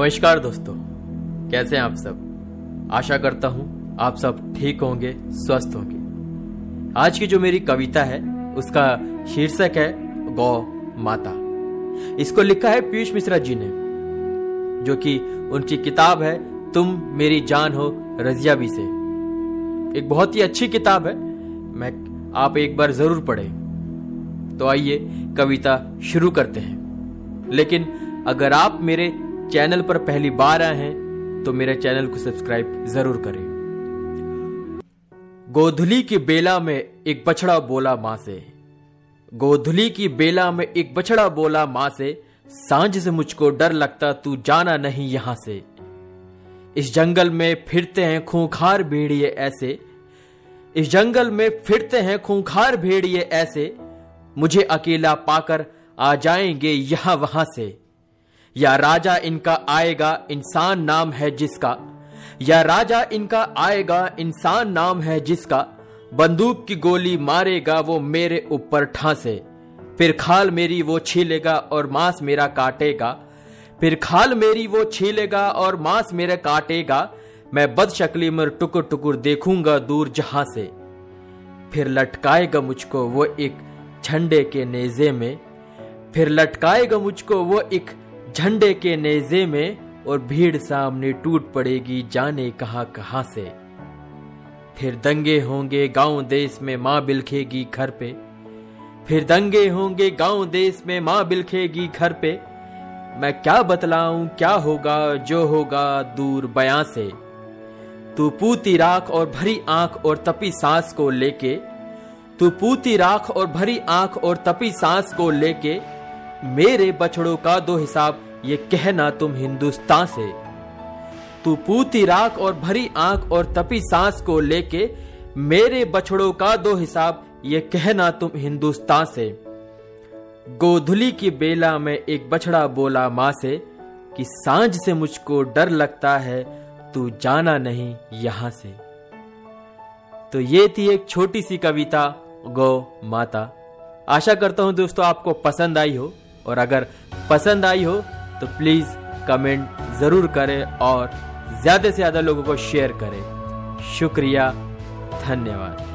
नमस्कार दोस्तों, कैसे हैं आप सब? आशा करता हूँ आप सब ठीक होंगे, स्वस्थ होंगे। आज की जो मेरी कविता है, उसका शीर्षक है गौ माता। इसको लिखा है पीयूष मिश्रा जी ने, जो कि उनकी किताब है, तुम मेरी जान हो, रजिया भी से। एक बहुत ही अच्छी किताब है, मैं, आप एक बार ज़रूर पढ़े। तो आइए कविता शुरू करते हैं। लेकिन अगर आप मेरे चैनल पर पहली बार आए हैं तो मेरे चैनल को सब्सक्राइब ज़रूर करें। गोधुली की बेला में एक बछड़ा बोला माँ से। गोधुली की बेला में एक बछड़ा बोला माँ से, साँझ से मुझको डर लगता, तू जाना नहीं यहाँ से। इस जंगल में फिरते हैं खूंखार भेड़िए ऐसे। इस जंगल में फिरते हैं खूंखार भेड़िए ऐसे। मुझे अकेला पाकर आ जाएँगे यहाँ वहाँ से। या राजा इनका आएगा इंसान नाम है जिसका। या राजा इनका आएगा इंसान नाम है जिसका। बंदूक की गोली मारेगा वो मेरे ऊपर ठांसे। फिर खाल मेरी वो छीलेगा और मांस मेरा काटेगा। फिर खाल मेरी वो छीलेगा और मांस मेरा काटेगा। मैं बदशकली में टुकुर टुकुर देखूँगा दूर जहाँ से। फिर लटकाएगा मुझको वो एक झंडे के नेजे में। फिर लटकाएगा मुझको वो एक झंडे के नेजे में और भीड़ सामने टूट पड़ेगी, जाने कहा कहाँ से। फिर दंगे होंगे, गाँव देश में माँ बिलखेगी घर पे। फिर दंगे होंगे, गाँव देश में माँ बिलखेगी घर पे। मैं क्या बतलाऊं, क्या होगा, जो होगा, दूर बयां से। तू पूती राख और भरी आँख और तपी सांस को लेके। तू पूती राख और भरी आँख और तपी सांस को लेके। मेरे बछड़ों का दो हिसाब ये कहना तुम हिंदुस्तान से। तू पूती राख और भरी आँख और तपी सांस को लेके मेरे बछड़ों का दो हिसाब, ये कहना तुम हिंदुस्तान से। गोधुली की बेला में एक बछड़ा बोला माँ से कि साँझ से मुझको डर लगता है, तू जाना नहीं यहाँ से। तो ये थी एक छोटी सी कविता, गौ माता। आशा करता हूँ दोस्तों आपको पसंद आई हो, और अगर पसंद आई हो तो प्लीज़ कमेंट ज़रूर करें और ज़्यादा से ज़्यादा लोगों को शेयर करें। शुक्रिया, धन्यवाद।